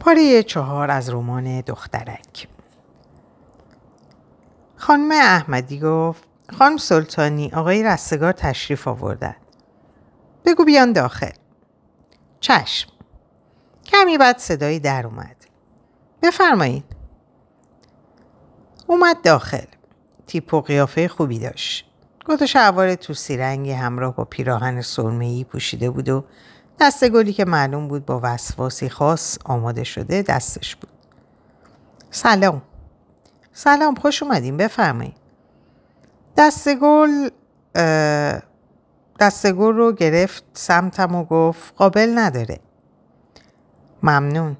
پاره چهار از رمان دخترک. خانم احمدی گفت خانم سلطانی آقای رستگار تشریف آوردن. بگو بیان داخل. چشم. کمی بعد صدایی در اومد. بفرمایید. اومد داخل. تیپ و قیافه خوبی داشت. کت شلوار توسی رنگی همراه با پیراهن سرمه‌ای پوشیده بود و دست گلی که معلوم بود با وسواسی خاص آماده شده دستش بود. سلام. سلام خوش اومدیم بفرمایید. دست گل دست گل رو گرفت سمتم و گفت قابل نداره. ممنون.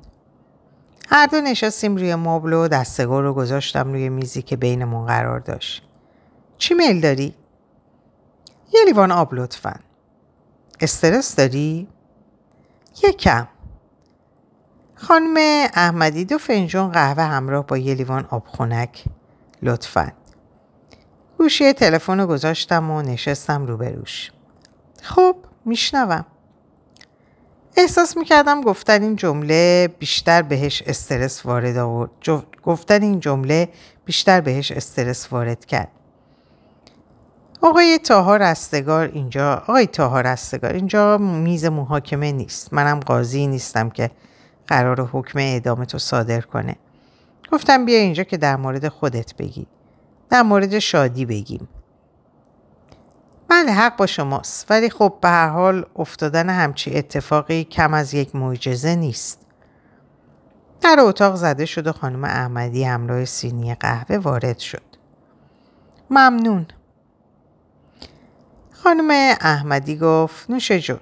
هر دو نشستیم روی مبل و دستگل رو گذاشتم روی میزی که بینمون قرار داشت. چی میل داری؟ یه لیوان آب لطفا. استرس داری؟ یکم. خانم احمدی دو فنجان قهوه همراه با یه لیوان آب خنک لطفا. گوشی تلفن رو گذاشتم و نشستم روبروش. خب میشنوم. احساس می‌کردم گفتن این جمله بیشتر بهش استرس وارد آورد. گفتن این جمله بیشتر بهش استرس وارد کرد. آقای تاها رستگار اینجا آقای تاها رستگار اینجا میز محاکمه نیست. منم قاضی نیستم که قرار حکم اعدام تو صادر کنه. گفتم بیا اینجا که در مورد خودت بگی. در مورد شادی بگیم. بله حق با شماست. ولی خب به هر حال افتادن همچی اتفاقی کم از یک معجزه نیست. در اتاق زده شد و خانم احمدی همراه سینی قهوه وارد شد. ممنون. خانم احمدی گفت نوش جون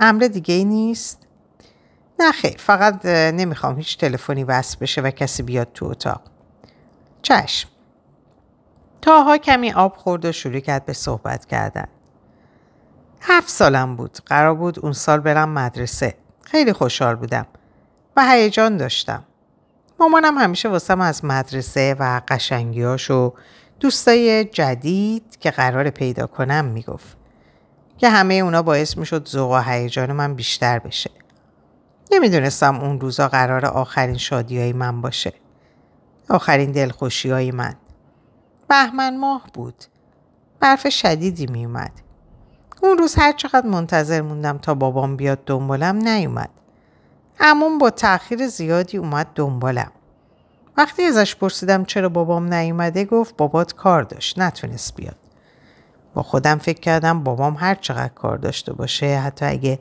امر دیگه ای نیست؟ نه خیر فقط نمی‌خوام هیچ تلفنی وصل بشه و کسی بیاد تو اتاق. چشم. تاها کمی آب خورد و شروع کرد به صحبت کردن. هفت سالم بود. قرار بود اون سال برم مدرسه. خیلی خوشحال بودم و هیجان داشتم. مامانم همیشه واسم از مدرسه و قشنگیاش و دوستای جدید که قرار پیدا کنم می‌گفت که همه اونا باعث می‌شد ذوق و هیجان من بیشتر بشه. نمی‌دونستم اون روزا قرار آخرین شادی های من باشه. آخرین دلخوشی های من. بهمن ماه بود. برف شدیدی میومد اون روز هر چقدر منتظر موندم تا بابام بیاد دنبالم نیومد. همون با تاخیر زیادی اومد دنبالم. وقتی ازش پرسیدم چرا بابام نیومده گفت بابات کار داشت نتونست بیاد. با خودم فکر کردم بابام هر چقدر کار داشته باشه حتی اگه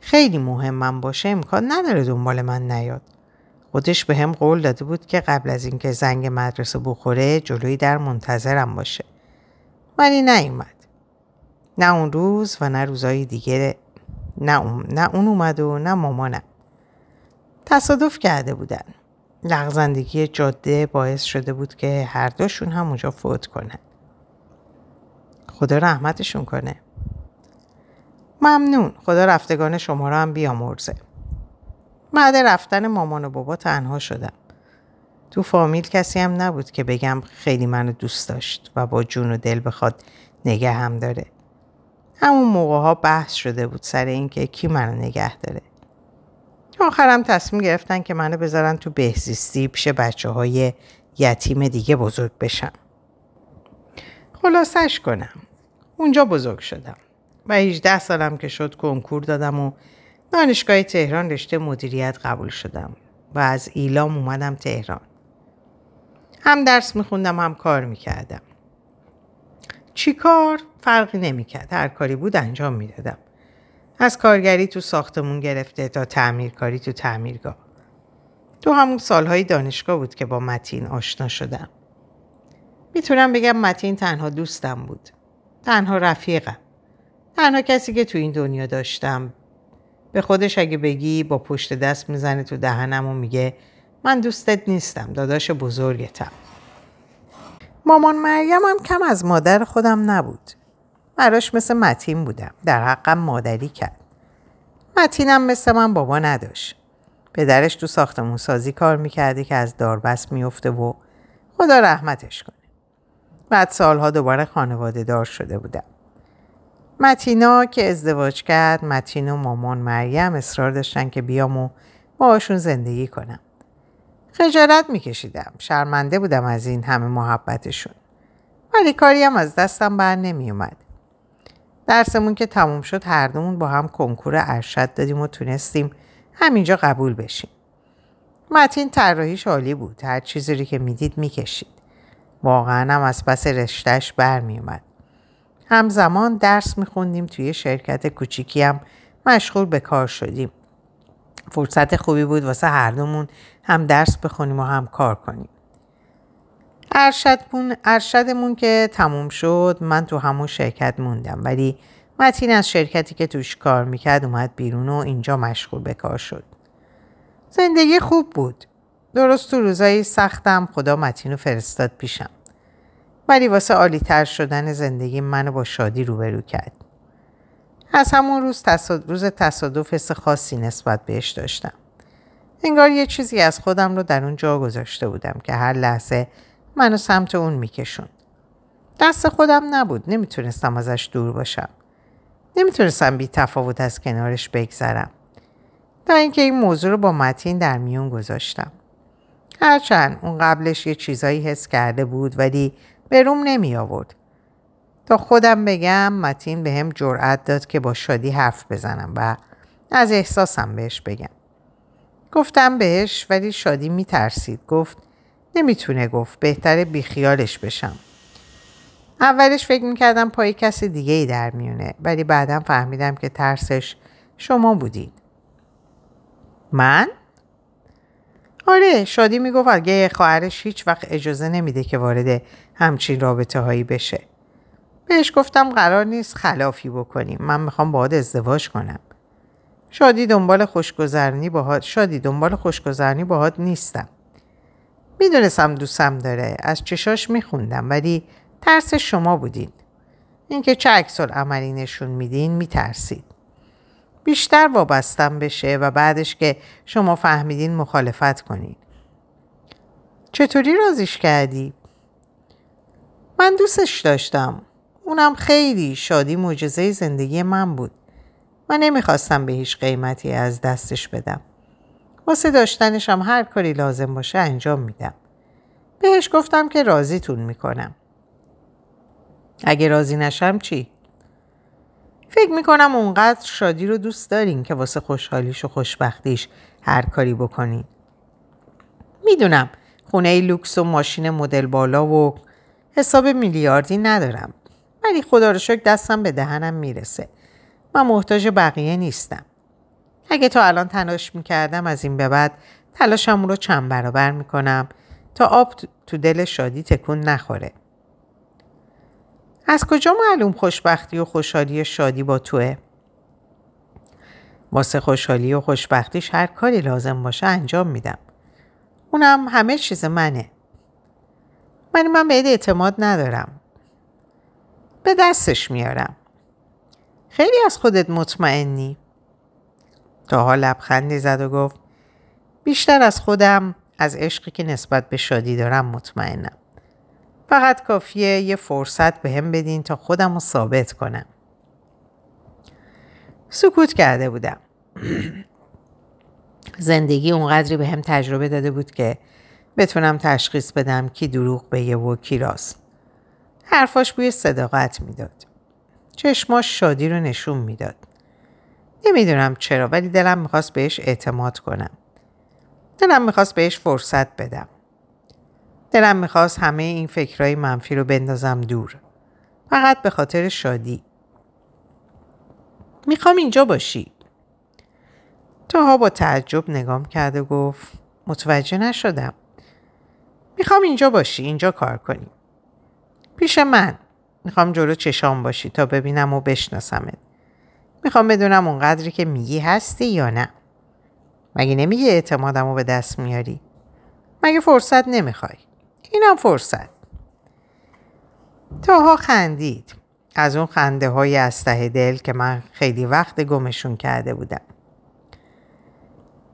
خیلی مهمم باشه امکان نداره دنبال من نیاد. خودش به هم قول داده بود که قبل از اینکه زنگ مدرسه بخوره جلوی در منتظرم باشه. ولی نیومد. نه اون روز و نه روزای دیگه نه نه اون اومد و نه مامانم تصادف کرده بودن. لغزندگی جاده باعث شده بود که هر دوشون هم اونجا فوت کنن. خدا رحمتشون کنه. ممنون. خدا رفتگان شما رو هم بیامرزه. بعد رفتن مامان و بابا تنها شدم. تو فامیل کسی هم نبود که بگم خیلی منو دوست داشت و با جون و دل بخواد نگه هم داره. همون موقع ها بحث شده بود سر اینکه کی منو نگه داره. آخرم تصمیم گرفتن که منو بذارن تو بهزیستی پیش بچه های یتیم دیگه بزرگ بشم. خلاصش کنم. اونجا بزرگ شدم. و 18 سالم که شد کنکور دادم و دانشگاه تهران رشته مدیریت قبول شدم و از ایلام اومدم تهران. هم درس میخوندم هم کار می‌کردم. چی کار؟ فرقی نمی‌کرد. هر کاری بود انجام می‌دادم. از کارگری تو ساختمون گرفته تا تعمیرکاری تو تعمیرگاه. تو همون سالهای دانشگاه بود که با متین آشنا شدم. می‌تونم بگم متین تنها دوستم بود. تنها رفیقم. تنها کسی که تو این دنیا داشتم. به خودش اگه بگی با پشت دست می‌زنه تو دهنم و میگه من دوستت نیستم داداش بزرگتم. مامان مریم هم کم از مادر خودم نبود. براش مثل متین بودم. در حقم مادری کرد. متینم مثل من بابا نداشت. پدرش تو ساختمون سازی کار می‌کرده که از داربست میفته و خدا رحمتش کنه. بعد سالها دوباره خانواده دار شده بودم. متینا که ازدواج کرد متین و مامان مریم اصرار داشتن که بیام و باهاشون زندگی کنم. خجالت میکشیدم. شرمنده بودم از این همه محبتشون. ولی کاری هم از دستم بر نمی اومد. درسمون که تموم شد هر دومون با هم کنکور ارشد دادیم و تونستیم همینجا قبول بشیم. متین طراحیش عالی بود. هر چیزی رو که می‌دید می‌کشید. واقعا هم از پس رشتهش برمیومد. همزمان درس میخوندیم توی شرکت کوچیکی هم مشغول به کار شدیم. فرصت خوبی بود واسه هر دومون هم درس بخونیم و هم کار کنیم. ارشدمون, ارشدمون که تموم شد من تو همون شرکت موندم ولی متین از شرکتی که توش کار می‌کرد اومد بیرون و اینجا مشغول به کار شد. زندگی خوب بود. درست تو روزایی سختم خدا متین رو فرستاد پیشم. ولی واسه عالی تر شدن زندگی منو با شادی روبرو کرد. از همون روز, تصاد... روز تصادف حس خاصی نسبت بهش داشتم. انگار یه چیزی از خودم رو در اون جا گذاشته بودم که هر لحظه منو سمت اون میکشون. دست خودم نبود. نمی‌تونستم ازش دور باشم. نمی‌تونستم بی تفاوت از کنارش بگذرم. تا اینکه این موضوع رو با متین در میون گذاشتم. هرچند اون قبلش یه چیزایی حس کرده بود ولی بروم نمی آورد. تا خودم بگم متین به هم جرأت داد که با شادی حرف بزنم و از احساسم بهش بگم. گفتم بهش ولی شادی می ترسید. گفت نمی‌تونه گفت بهتره بیخیالش بشم. اولش فکر می‌کردم پای کسی دیگه ای در میونه ولی بعدم فهمیدم که ترسش شما بودید. من؟ آره شادی می‌گفت اگه خواهرش هیچ وقت اجازه نمیده که وارد همچین رابطه هایی بشه. بهش گفتم قرار نیست خلافی بکنیم. من می‌خوام باهات ازدواج کنم. شادی دنبال خوشگذرنی باهات شادی دنبال خوشگذرنی باهات نیستم. می‌دونستم دوستم داره. از چشاش میخوندم ولی ترس شما بودین. اینکه چه عکس عملی نشون میدین میترسید. بیشتر وابستم بشه و بعدش که شما فهمیدین مخالفت کنین. چطوری رازیش کردی؟ من دوستش داشتم. اونم خیلی شادی معجزه زندگی من بود. من نمی‌خواستم به هیچ قیمتی از دستش بدم. واسه داشتنشم هر کاری لازم باشه انجام میدم. بهش گفتم که راضیتون می‌کنم. اگه راضی نشم چی؟ فکر می‌کنم اونقدر شادی رو دوست دارین که واسه خوشحالیش و خوشبختیش هر کاری بکنین. می‌دونم خونه لوکس و ماشین مدل بالا و حساب میلیاردی ندارم. ولی خدا رو شکر دستم به دهنم می‌رسه. من محتاج بقیه نیستم. اگه تا الان تلاش می‌کردم از این به بعد تلاشم رو چند برابر می‌کنم تا آب تو دل شادی تکون نخوره. از کجا معلوم خوشبختی و خوشحالی شادی با توه؟ واسه خوشحالی و خوشبختیش هر کاری لازم باشه انجام میدم. اونم همه چیز منه. من من به اعتماد ندارم. به دستش میارم. خیلی از خودت مطمئنی؟ تاها لبخندی زد و گفت بیشتر از خودم از عشقی که نسبت به شادی دارم مطمئنم. فقط کافیه یه فرصت به هم بدین تا خودم رو ثابت کنم. سکوت کرده بودم. زندگی اونقدری به هم تجربه داده بود که بتونم تشخیص بدم کی دروغ بگه و کی راست. حرفاش بوی صداقت می‌داد. چشماش شادی رو نشون می‌داد. نمی‌دونم چرا ولی دلم می‌خواست بهش اعتماد کنم. دلم می‌خواست بهش فرصت بدم. دلم می‌خواست همه این فکرهای منفی رو بندازم دور. فقط به خاطر شادی. می‌خوام اینجا باشی. تاها با تعجب نگام کرد و گفت متوجه نشدم. می‌خوام اینجا باشی. اینجا کار کنیم. پیش من. می‌خوام جلو چشام باشی تا ببینم و بشناسمت. می‌خوام بدونم اونقدری که میگی هستی یا نه. مگه نمیگی اعتمادم رو به دست میاری؟ مگه فرصت نمی‌خوای؟ اینم فرصت. تاها خندید. از اون خنده های از ته دل که من خیلی وقت گمشون کرده بودم.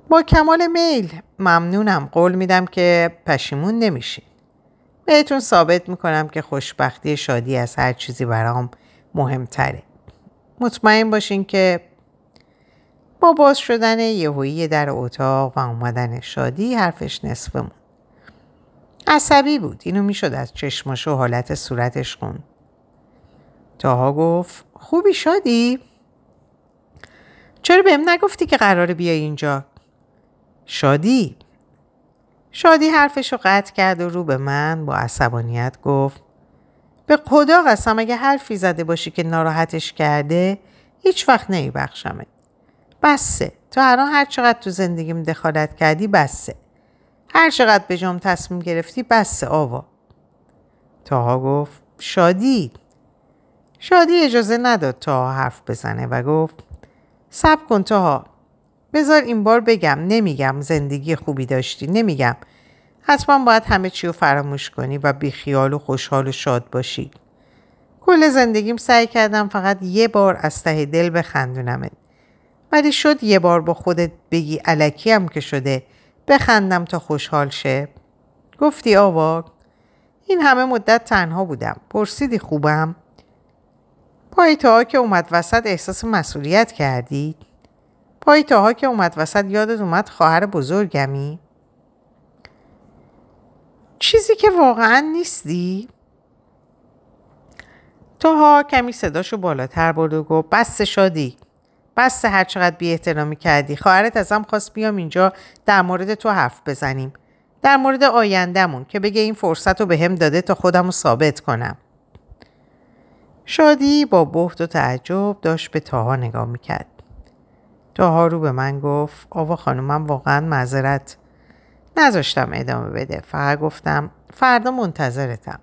با کمال میل ممنونم قول میدم که پشیمون نمیشین. بهتون ثابت می‌کنم که خوشبختی شادی از هر چیزی برام مهمتره. مطمئن باشین که با باز شدن یهویی در اتاق و اومدن شادی حرفش نصفه مون. عصبی بود. اینو می‌شد از چشماش و حالت صورتش خون. تاها گفت خوبی شادی؟ چرا بهم نگفتی که قراره بیای اینجا؟ شادی شادی حرفش رو قطع کرد و رو به من با عصبانیت گفت به خدا قسم اگه حرفی زده باشی که ناراحتش کرده هیچ وقت نمیبخشمه بسه. تو الان هر چقدر تو زندگیم دخالت کردی بسه. هر چقدر به جام تصمیم گرفتی بسه آوا. تاها گفت شادی. شادی اجازه نداد تا حرف بزنه و گفت سب کن تاها. بذار این بار بگم نمیگم زندگی خوبی داشتی نمیگم. حتما باید همه چی رو فراموش کنی و بیخیال و خوشحال و شاد باشی. کل زندگیم سعی کردم فقط یه بار از ته دل بخندونمت. ولی شد یه بار با خودت بگی علکی هم که شده بخندم تا خوشحال شه. گفتی آوا این همه مدت تنها بودم. پرسیدی خوبم؟ پای تاها که اومد وسط احساس مسئولیت کردی؟ پای تاها که اومد وسط یادت اومد خواهر بزرگمی؟ چیزی که واقعا نیستی. تاها کمی صداشو بالاتر برد و گفت بس شادی بس هر چقدر بی احترامی کردی. خواهرت ازم خواست بیام اینجا در مورد تو حرف بزنیم. در مورد آیندهمون که بگه این فرصت رو به هم داده تا خودم رو ثابت کنم. شادی با بحت و تعجب داشت به تاها نگاه می‌کرد. تاها رو به من گفت آوا خانومم واقعا معذرت. نذاشتم ادامه بده. فقط گفتم فردا منتظرتم.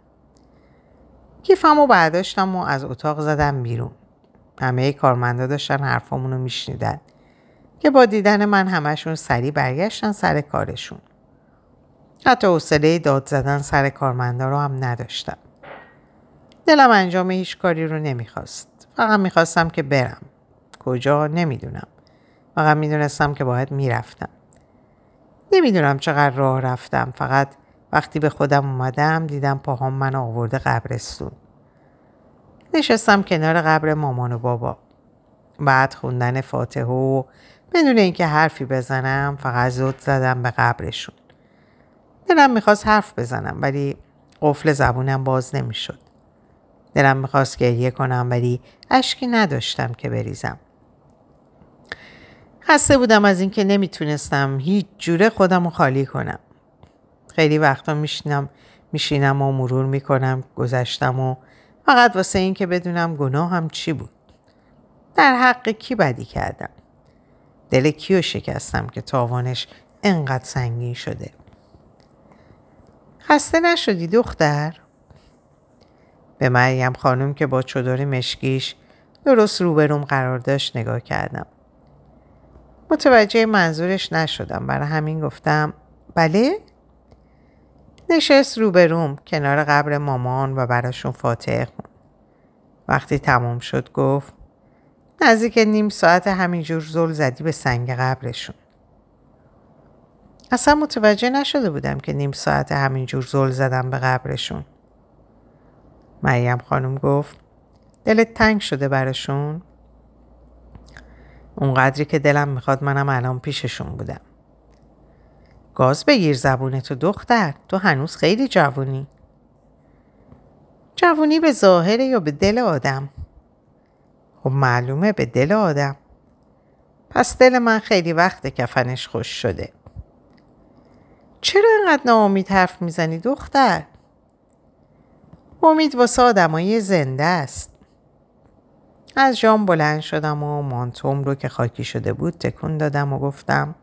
کیفم رو برداشتم و از اتاق زدم بیرون. همه کارمندا داشتن حرفامون رو میشنیدن که با دیدن من همشون سریع برگشتن سر کارشون. حتی حوصله داد زدن سر کارمندا رو هم نداشتم. دلم انجام هیچ کاری رو نمی‌خواست. فقط می‌خواستم که برم. کجا؟ نمی‌دونم. فقط می‌دونستم که باید می‌رفتم. نمی‌دونم چقدر راه رفتم. فقط وقتی به خودم اومدم دیدم پاهام من آورده قبرستون. نشستم کنار قبر مامان و بابا. بعد خوندن فاتحه و بدون اینکه حرفی بزنم فقط زود زدم به قبرشون. دلم می‌خواست حرف بزنم ولی قفل زبونم باز نمی‌شد. دلم می‌خواست گریه کنم ولی اشکی نداشتم که بریزم. خسته بودم از اینکه نمی‌تونستم هیچ جوره خودم رو خالی کنم. خیلی وقتا میشینم میشینم و مرور می‌کنم گذشتم و فقط واسه این که بدونم گناه هم چی بود. در حق کی بدی کردم؟ دل کیو شکستم که تاوانش انقدر سنگین شده؟ خسته نشدی دختر؟ به مریم خانم که با چدار مشکیش درست روبروم قرار داشت نگاه کردم. متوجه منظورش نشدم برای همین گفتم بله؟ نشست روبروم کنار قبر مامان و براشون فاتحه خون. وقتی تمام شد گفت نزدیک نیم ساعت همینجور زل زدی به سنگ قبرشون. اصلا متوجه نشده بودم که نیم ساعت همینجور زل زدم به قبرشون. مریم خانم گفت دلت تنگ شده براشون؟ اونقدری که دلم می‌خواد منم الان پیششون بودم. گاز بگیر زبونتو دختر تو هنوز خیلی جوونی. جوونی به ظاهره یا به دل آدم؟ خب معلومه به دل آدم. پس دل من خیلی وقت کفنش خوش شده. چرا اینقدر ناامید حرف می‌زنی دختر؟ امید واسه آدمایی زنده است. از جام بلند شدم و مانتوم رو که خاکی شده بود تکون دادم و گفتم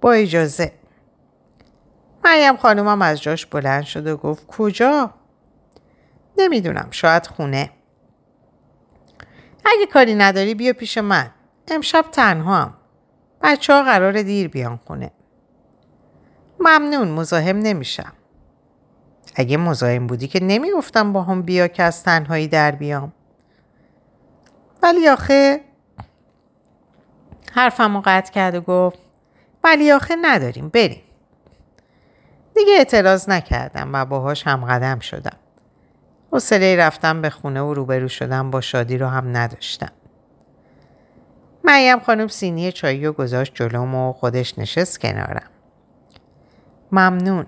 با اجازه. مریم خانومم از جاش بلند شد و گفت کجا؟ نمی‌دونم شاید خونه. اگه کاری نداری بیا پیش من. امشب تنها هم بچه ها قرار دیر بیان خونه. ممنون مزاحم نمیشم. اگه مزاحم بودی که نمی‌گفتم با هم بیا که از تنهایی در بیام. ولی آخه حرفم قطع کرد و گفت ولی آخه نداریم بریم دیگه اعتراض نکردم و باهاش هم قدم شدم حوصله رفتم به خونه و روبرو شدم با شادی رو هم نداشتم مریم خانم سینی چایی و گذاشت جلوم و خودش نشست کنارم. ممنون.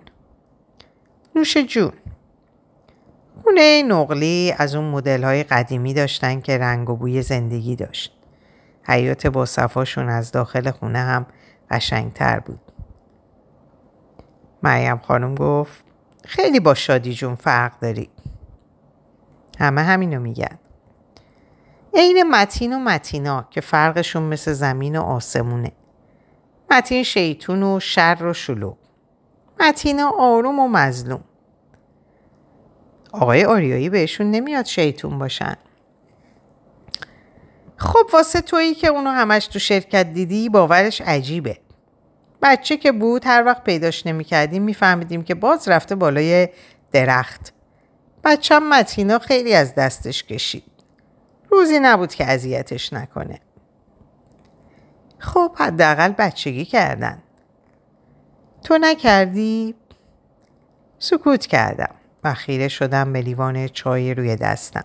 نوش جون. خونه نقلی از اون مدل های قدیمی داشتن که رنگ و بوی زندگی داشت. حیات با صفاشون از داخل خونه هم قشنگتر بود. مریم خانم گفت خیلی با شادی جون فرق داری. همه همینو میگن. عین متین و متینا که فرقشون مثل زمین و آسمونه. متین شیطون و شر و شلوغ. متینا آروم و مظلوم. آقای آریایی بهشون نمیاد شیطون باشن. خب واسه تویی که اونو همش تو شرکت دیدی باورش عجیبه. بچه که بود هر وقت پیداش نمی کردیم میفهمیدیم که باز رفته بالای درخت. بچم متینا خیلی از دستش کشید. روزی نبود که اذیتش نکنه. خب حداقل بچگی کردن. تو نکردی؟ سکوت کردم و خیره شدم به لیوان چای روی دستم.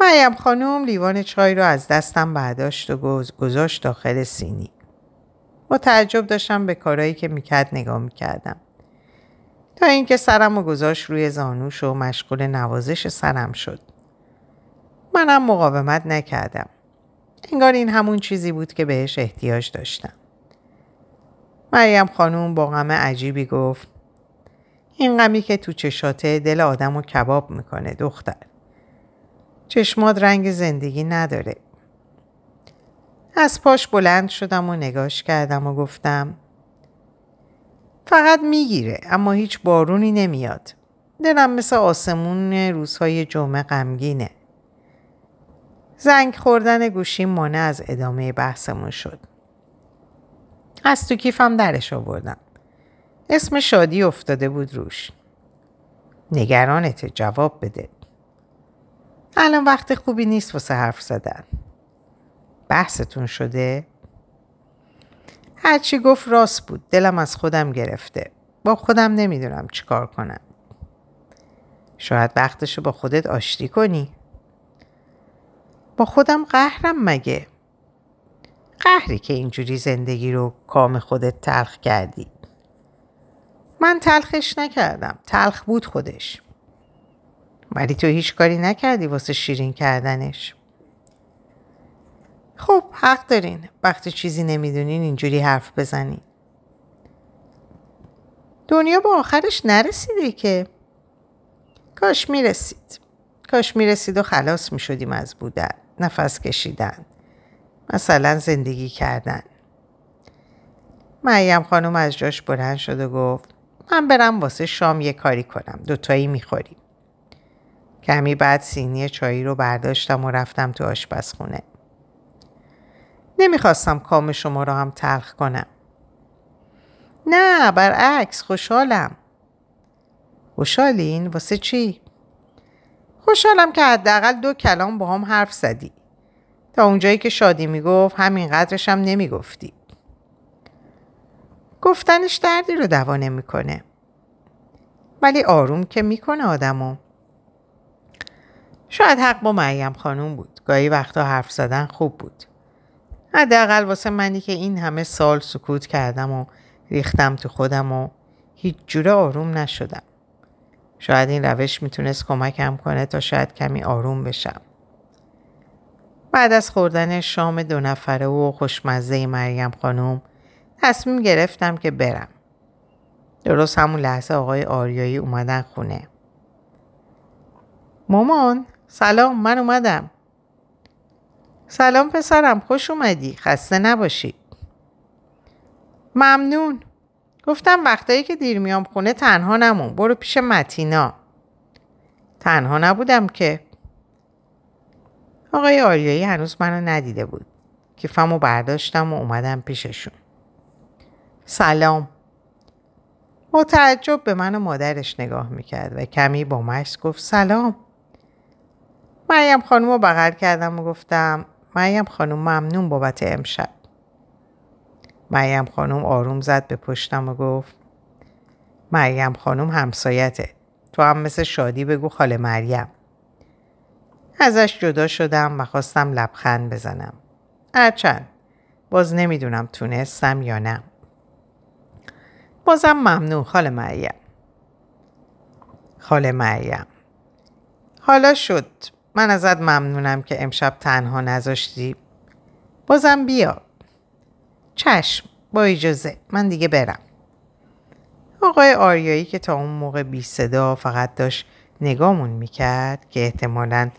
مریم خانم لیوان چای رو از دستم برداشت و گذاشت داخل سینی. با تعجب داشتم به کارایی که می‌کرد نگاه می‌کردم. تا اینکه سرم رو گذاشت روی زانوش و مشغول نوازش سرم شد. منم مقاومت نکردم. انگار این همون چیزی بود که بهش احتیاج داشتم. مریم خانوم با غم عجیبی گفت این غمی که تو چشاته دل آدم رو کباب می‌کنه دختر. چشمات رنگ زندگی نداره. از پاش بلند شدم و نگاش کردم و گفتم فقط می‌گیره اما هیچ بارونی نمیاد. دلم مثل آسمون روزهای جمعه غمگینه. زنگ خوردن گوشی مانع از ادامه بحثمون شد. از تو کیفم درش آوردم. اسم شادی افتاده بود روش. نگرانت جواب بده. الان وقت خوبی نیست واسه حرف زدن. بحثتون شده؟ هرچی گفت راست بود. دلم از خودم گرفته. با خودم نمی‌دونم چیکار کنم. شاید وقتشو با خودت آشتی کنی. با خودم قهرم مگه؟ قهری که اینجوری زندگی رو کام خودت تلخ کردی. من تلخش نکردم. تلخ بود خودش. ولی تو هیچ کاری نکردی واسه شیرین کردنش. خب حق دارین وقتی چیزی نمی‌دونین اینجوری حرف بزنین. دنیا با آخرش نرسیده که کاش می‌رسید. کاش می‌رسید و خلاص می‌شدیم از بودن. نفس کشیدن. مثلا زندگی کردن. مریم خانم از جاش بلند شد و گفت من برم واسه شام یه کاری کنم. دوتایی می‌خوریم. کمی بعد سینی چایی رو برداشتم و رفتم تو آشپزخونه. نمی‌خواستم کام شما رو هم تلخ کنم. نه برعکس خوشحالم. خوشحالین؟ واسه چی؟ خوشحالم که حداقل دو کلام با هم حرف زدی. تا اونجایی که شادی می‌گفت همین قدرش هم نمی‌گفتی. گفتنش دردی رو دوا نمی‌کنه. ولی آروم که می‌کنه آدمو. شاید حق با مریم خانوم بود. گاهی وقتا حرف زدن خوب بود. حداقل واسه منی که این همه سال سکوت کردم و ریختم تو خودم و هیچ جوره آروم نشدم. شاید این روش می‌تونست کمکم کنه تا شاید کمی آروم بشم. بعد از خوردن شام دو نفره و خوشمزه مریم خانم تصمیم گرفتم که برم. درست همون لحظه آقای آریایی اومدن خونه. مامان سلام من اومدم. سلام پسرم خوش اومدی خسته نباشی. ممنون. گفتم وقتایی که دیر میام خونه تنها نمون برو پیش متینا. تنها نبودم که. آقای آریایی هنوز منو ندیده بود. کیفمو برداشتم و اومدم پیششون. سلام. متعجب به من و مادرش نگاه می‌کرد و کمی با مشت گفت سلام. مریم خانم رو بغل کردم و گفتم مریم خانم ممنون بابت امشب. مریم خانم آروم زد به پشتم و گفت مریم خانم همسایته. تو هم مثل شادی بگو خاله مریم. ازش جدا شدم و خواستم لبخند بزنم. هرچند باز نمی‌دونم تونستم یا نه. بازم ممنون خاله مریم. خاله مریم. حالا شد. من ازت ممنونم که امشب تنها نذاشتی. بازم بیا. چشم. با اجازه. من دیگه برم. آقای آریایی که تا اون موقع بی صدا فقط داشت نگامون می‌کرد که احتمالا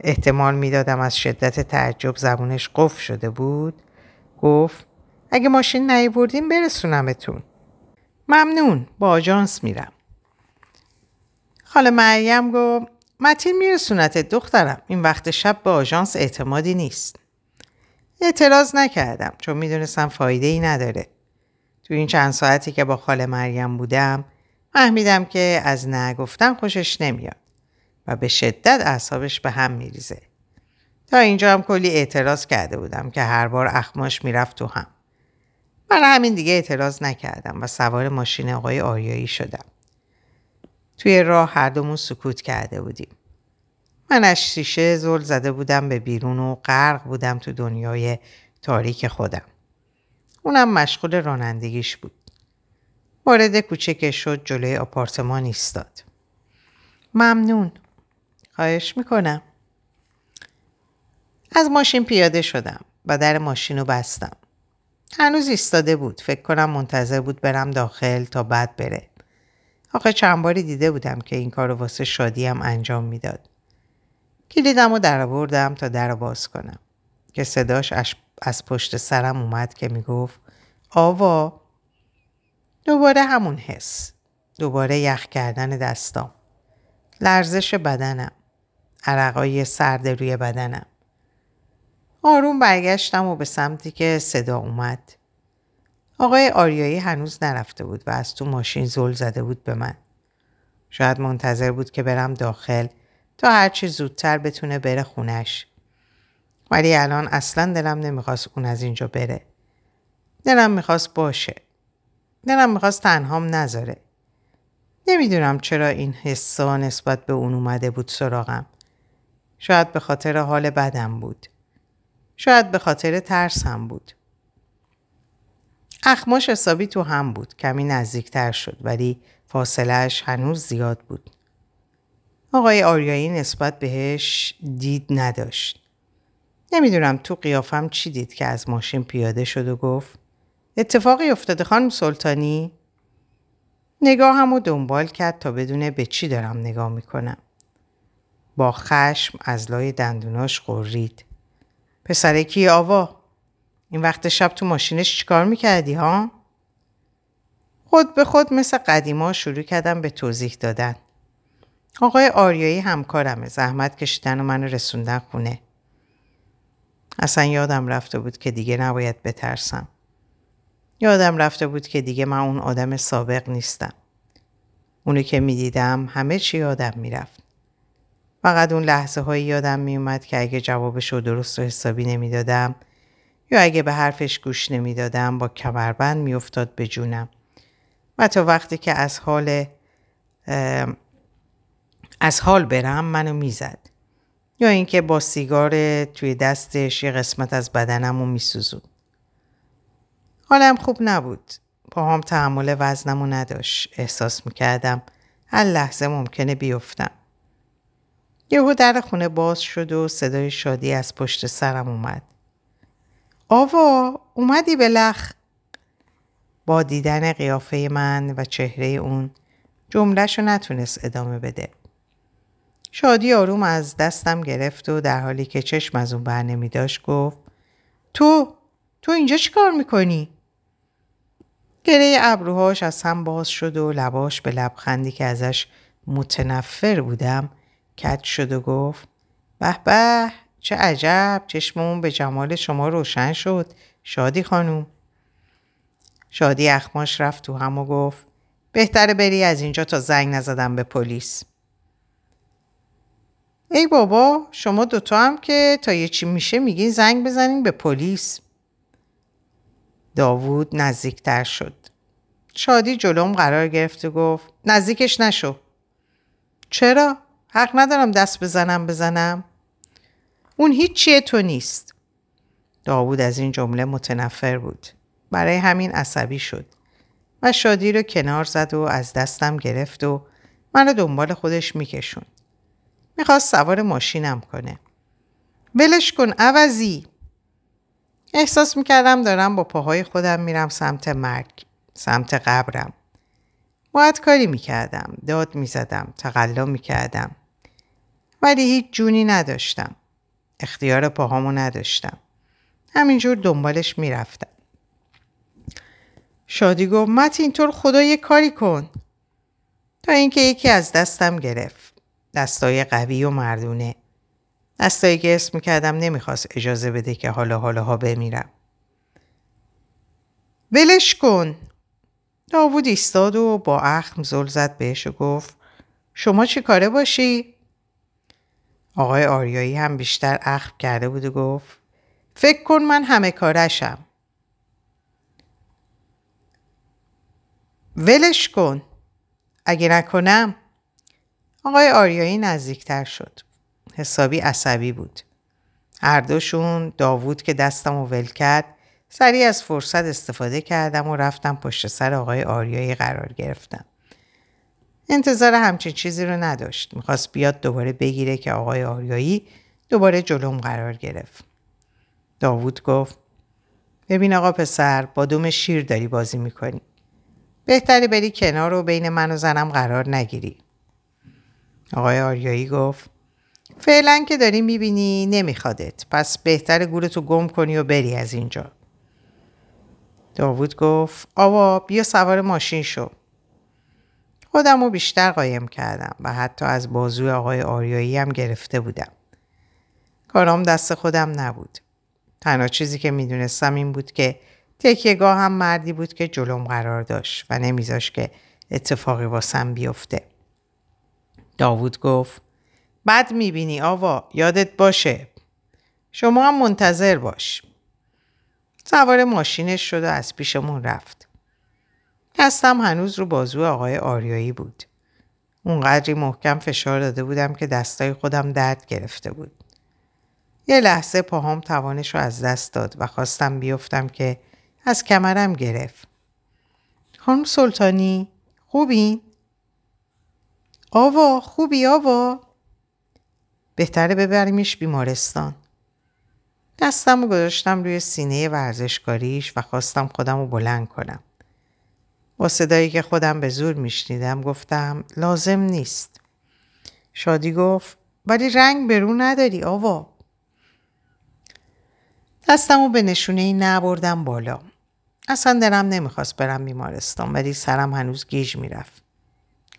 احتمال می‌دادم از شدت تعجب زبونش قفل شده بود گفت اگه ماشین نهی بردیم برسونمتون ممنون با آجانس میرم خاله مریم گفت متین میرسونت دخترم این وقت شب به آژانس اعتمادی نیست اعتراض نکردم چون می‌دونستم فایده ای نداره تو این چند ساعتی که با خاله مریم بودم فهمیدم که از نگفتن خوشش نمیاد و به شدت اعصابش به هم میریزه. تا اینجا هم کلی اعتراض کرده بودم که هر بار اخماش می‌رفت تو هم. من همین دیگه اعتراض نکردم و سوار ماشین آقای آریایی شدم. توی راه هر دومون سکوت کرده بودیم. من از شیشه زل زده بودم به بیرون و غرق بودم تو دنیای تاریک خودم. اونم مشغول رانندگیش بود. وارد کوچه که شد جلوی آپارتمان ایستاد. ممنون. خواهش می‌کنم. از ماشین پیاده شدم و در ماشین رو بستم. هنوز ایستاده بود. فکر کنم منتظر بود برم داخل تا بعد بره. آخه چند باری دیده بودم که این کار واسه شادی هم انجام می‌داد. کلیدم رو در بردم تا در باز کنم. که صداش از پشت سرم اومد که می‌گفت آوا دوباره همون حس دوباره یخ کردن دستام لرزش بدنم عرقای سرد روی بدنم آروم برگشتم و به سمتی که صدا اومد. آقای آریایی هنوز نرفته بود و از تو ماشین زل زده بود به من. شاید منتظر بود که برم داخل تا هرچی زودتر بتونه بره خونش. ولی الان اصلا دلم نمی‌خواست اون از اینجا بره. دلم می‌خواست باشه. دلم می‌خواست تنهام نذاره. نمی‌دونم چرا این حسا نسبت به اون اومده بود سراغم. شاید به خاطر حال بدم بود. شاید به خاطر ترسم بود اخماش حسابی تو هم بود کمی نزدیکتر شد ولی فاصلهش هنوز زیاد بود آقای آریایی نسبت بهش دید نداشت نمی‌دونم تو قیافم چی دید که از ماشین پیاده شد و گفت اتفاقی افتاده خانم سلطانی؟ نگاه رو دنبال کرد تا بدونه به چی دارم نگاه می‌کنم. با خشم از لای دندوناش قرید. پسره کی آوا؟ این وقت شب تو ماشینش چیکار می‌کردی ها؟ خود به خود مثل قدیما شروع کردم به توضیح دادن. آقای آریایی همکارمه زحمت کشیدن و منو رسوندن خونه. اصلا یادم رفته بود که دیگه نباید بترسم. یادم رفته بود که دیگه من اون آدم سابق نیستم. اونو که می‌دیدم همه چی یادم می‌رفت. فقط اون لحظه هایی یادم میومد که اگه جوابش رو درست و حسابی نمی‌دادم یا اگه به حرفش گوش نمی‌دادم با کمربند میافتاد به جونم و تا وقتی که از حال از حال برم منو می‌زد یا اینکه با سیگار توی دستش یه قسمت از بدنم رو میسوزون حالم خوب نبود. هم تحمل وزنمو نداشت. احساس می‌کردم هر لحظه ممکنه بیفتم. یهو در خونه باز شد و صدای شادی از پشت سرم اومد. آوا اومدی به لخ؟ با دیدن قیافه من و چهره اون جملهشو نتونست ادامه بده. شادی آروم از دستم گرفت و در حالی که چشم از اون بر نمی داشت گفت تو تو اینجا چی کار می‌کنی؟ گره ابروهاش از هم باز شد و لباش به لبخندی که ازش متنفر بودم کج شد و گفت به به چه عجب چشممون به جمال شما روشن شد شادی خانوم شادی اخماش رفت تو هم و گفت بهتره بری از اینجا تا زنگ نزدم به پلیس ای بابا شما دوتا هم که تا یه چی میشه میگین زنگ بزنین به پلیس داوود نزدیکتر شد. شادی جلوم قرار گرفت و گفت نزدیکش نشو. چرا؟ حق ندارم دست بزنم بزنم؟ اون هیچ تو نیست. داوود از این جمله متنفر بود. برای همین عصبی شد و شادی رو کنار زد و از دستم گرفت و منو دنبال خودش میکشون. می‌خواست سوار ماشینم کنه. ولش کن عوضی. احساس می‌کردم دارم با پاهای خودم میرم سمت مرگ. سمت قبرم. باید کاری می‌کردم. داد می‌زدم. تقلا می‌کردم. ولی هیچ جونی نداشتم. اختیار پاهامو نداشتم. همینجور دنبالش می‌رفتم. شادی گفت مت اینطور خدا یه کاری کن. تا اینکه یکی از دستم گرفت. دستای قوی و مردونه. دستایی که اسم می‌کردم نمی‌خواست اجازه بده که حالا حالا ها بمیرم. ولش کن. داوود ایستاد و با اخم زل زد بهش و گفت شما چی کاره باشی؟ آقای آریایی هم بیشتر اخم کرده بود و گفت فکر کن من همه کارشم. ولش کن. اگه نکنم آقای آریایی نزدیکتر شد. حسابی عصبی بود. هر دوشون داوود که دستم و ول کرد سریع از فرصت استفاده کردم و رفتم پشت سر آقای آریایی قرار گرفتم. انتظار همچین چیزی رو نداشت. می‌خواست بیاد دوباره بگیره که آقای آریایی دوباره جلوم قرار گرفت. داوود گفت ببین آقا پسر با دوم شیر داری بازی می‌کنی. بهتری بری کنار و بین من و زنم قرار نگیری. آقای آریایی گفت فعلا که داری می‌بینی نمیخوادت پس بهتر گورتو گم کنی و بری از اینجا. داوود گفت آوا بیا سوار ماشین شو. خودم رو بیشتر قایم کردم و حتی از بازوی آقای آریایی هم گرفته بودم. کارام دست خودم نبود. تنها چیزی که می‌دونستم این بود که تکیهگاه هم مردی بود که جلوم قرار داشت و نمیذاش که اتفاقی واسم بیفته. داوود گفت بد می‌بینی آوا یادت باشه. شما هم منتظر باش. سوار ماشینش شد و از پیشمون رفت. دستم هنوز رو بازو آقای آریایی بود. اونقدری محکم فشار داده بودم که دستای خودم درد گرفته بود. یه لحظه پاهام توانش رو از دست داد و خواستم بیفتم که از کمرم گرفت. خانم سلطانی خوبی؟ آوا خوبی آوا؟ بهتره ببریمش بیمارستان. دستم رو گذاشتم روی سینه ورزشکاریش و خواستم خودم رو بلند کنم. با صدایی که خودم به زور میشنیدم گفتم لازم نیست. شادی گفت ولی رنگ برو نداری آوا. دستم رو به نشونه ای نبردم بالا. اصلا دلم نمی‌خواست برم بیمارستان ولی سرم هنوز گیج می‌رفت.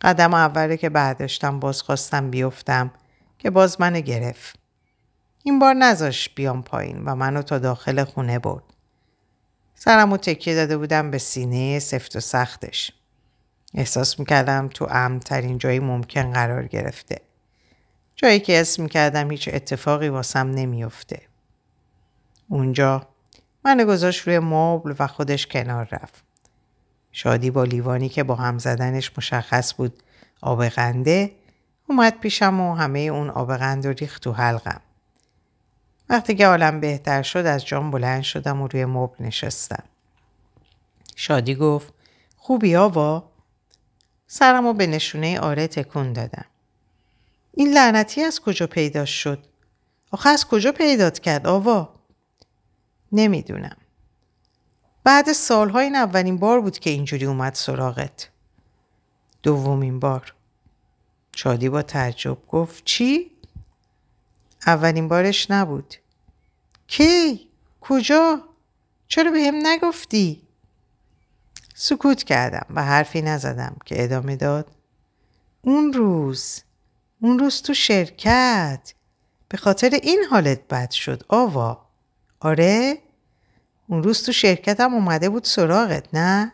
قدم اوله که برداشتم باز خواستم بیفتم که باز منو گرفت. این بار نذاش بیام پایین و منو تا داخل خونه برد. سرم رو تکیه داده بودم به سینه سفت و سختش. احساس می‌کردم تو امترین جایی ممکن قرار گرفته. جایی که اسم می‌کردم هیچ اتفاقی واسم نمیافته. اونجا من گذاشت روی مبل و خودش کنار رفت. شادی با لیوانی که با هم زدنش مشخص بود آب غنده اومد پیشم و همه اون آب قند رو ریخت تو حلقم. وقتی که حالم بهتر شد از جام بلند شدم و روی مبل نشستم. شادی گفت خوبی آوا؟ سرم رو به نشونه آره تکون دادم. این لعنتی از کجا پیدا شد؟ آخه از کجا پیدات کرد آوا؟ نمی‌دونم. بعد سالها این اولین بار بود که اینجوری اومد سراغت. دومین بار. شادی با تعجب گفت چی؟ اولین بارش نبود. کی؟ کجا؟ چرا به هم نگفتی؟ سکوت کردم و حرفی نزدم که ادامه داد. اون روز اون روز تو شرکت به خاطر این حالت بد شد آوا آره؟ اون روز تو شرکتم اومده بود سراغت نه؟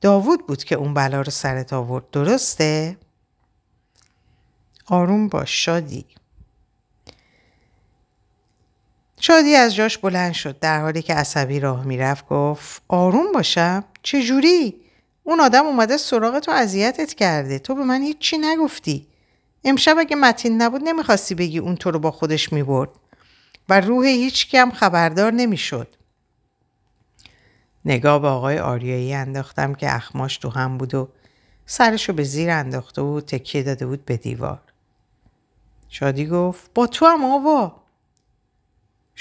داوود بود که اون بلا رو سرت آورد درسته؟ آروم باش شادی شادی از جاش بلند شد در حالی که عصبی راه می‌رفت گفت آروم باشم. چجوری؟ اون آدم اومده سراغ تو اذیتت کرده. تو به من هیچی نگفتی. امشب اگه متین نبود نمی‌خواستی بگی اون تو رو با خودش می‌برد. و روح هیچ هم خبردار نمی‌شد. نگاه به آقای آریایی انداختم که اخماش تو هم بود و سرشو به زیر انداخته و تکیه داده بود به دیوار. شادی گفت با تو هم آوا.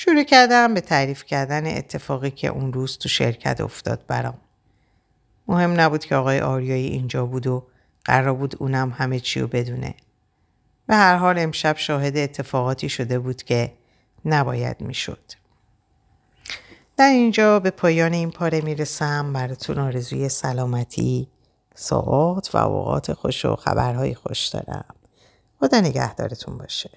شروع کردم به تعریف کردن اتفاقی که اون روز تو شرکت افتاد برام. مهم نبود که آقای آریایی اینجا بود و قرار بود اونم همه چی رو بدونه. به هر حال امشب شاهد اتفاقاتی شده بود که نباید می‌شد. در اینجا به پایان این پاره می‌رسم براتون آرزوی سلامتی ساعات و اوقات خوش و خبرهای خوش دارم خدا نگهدارتون باشه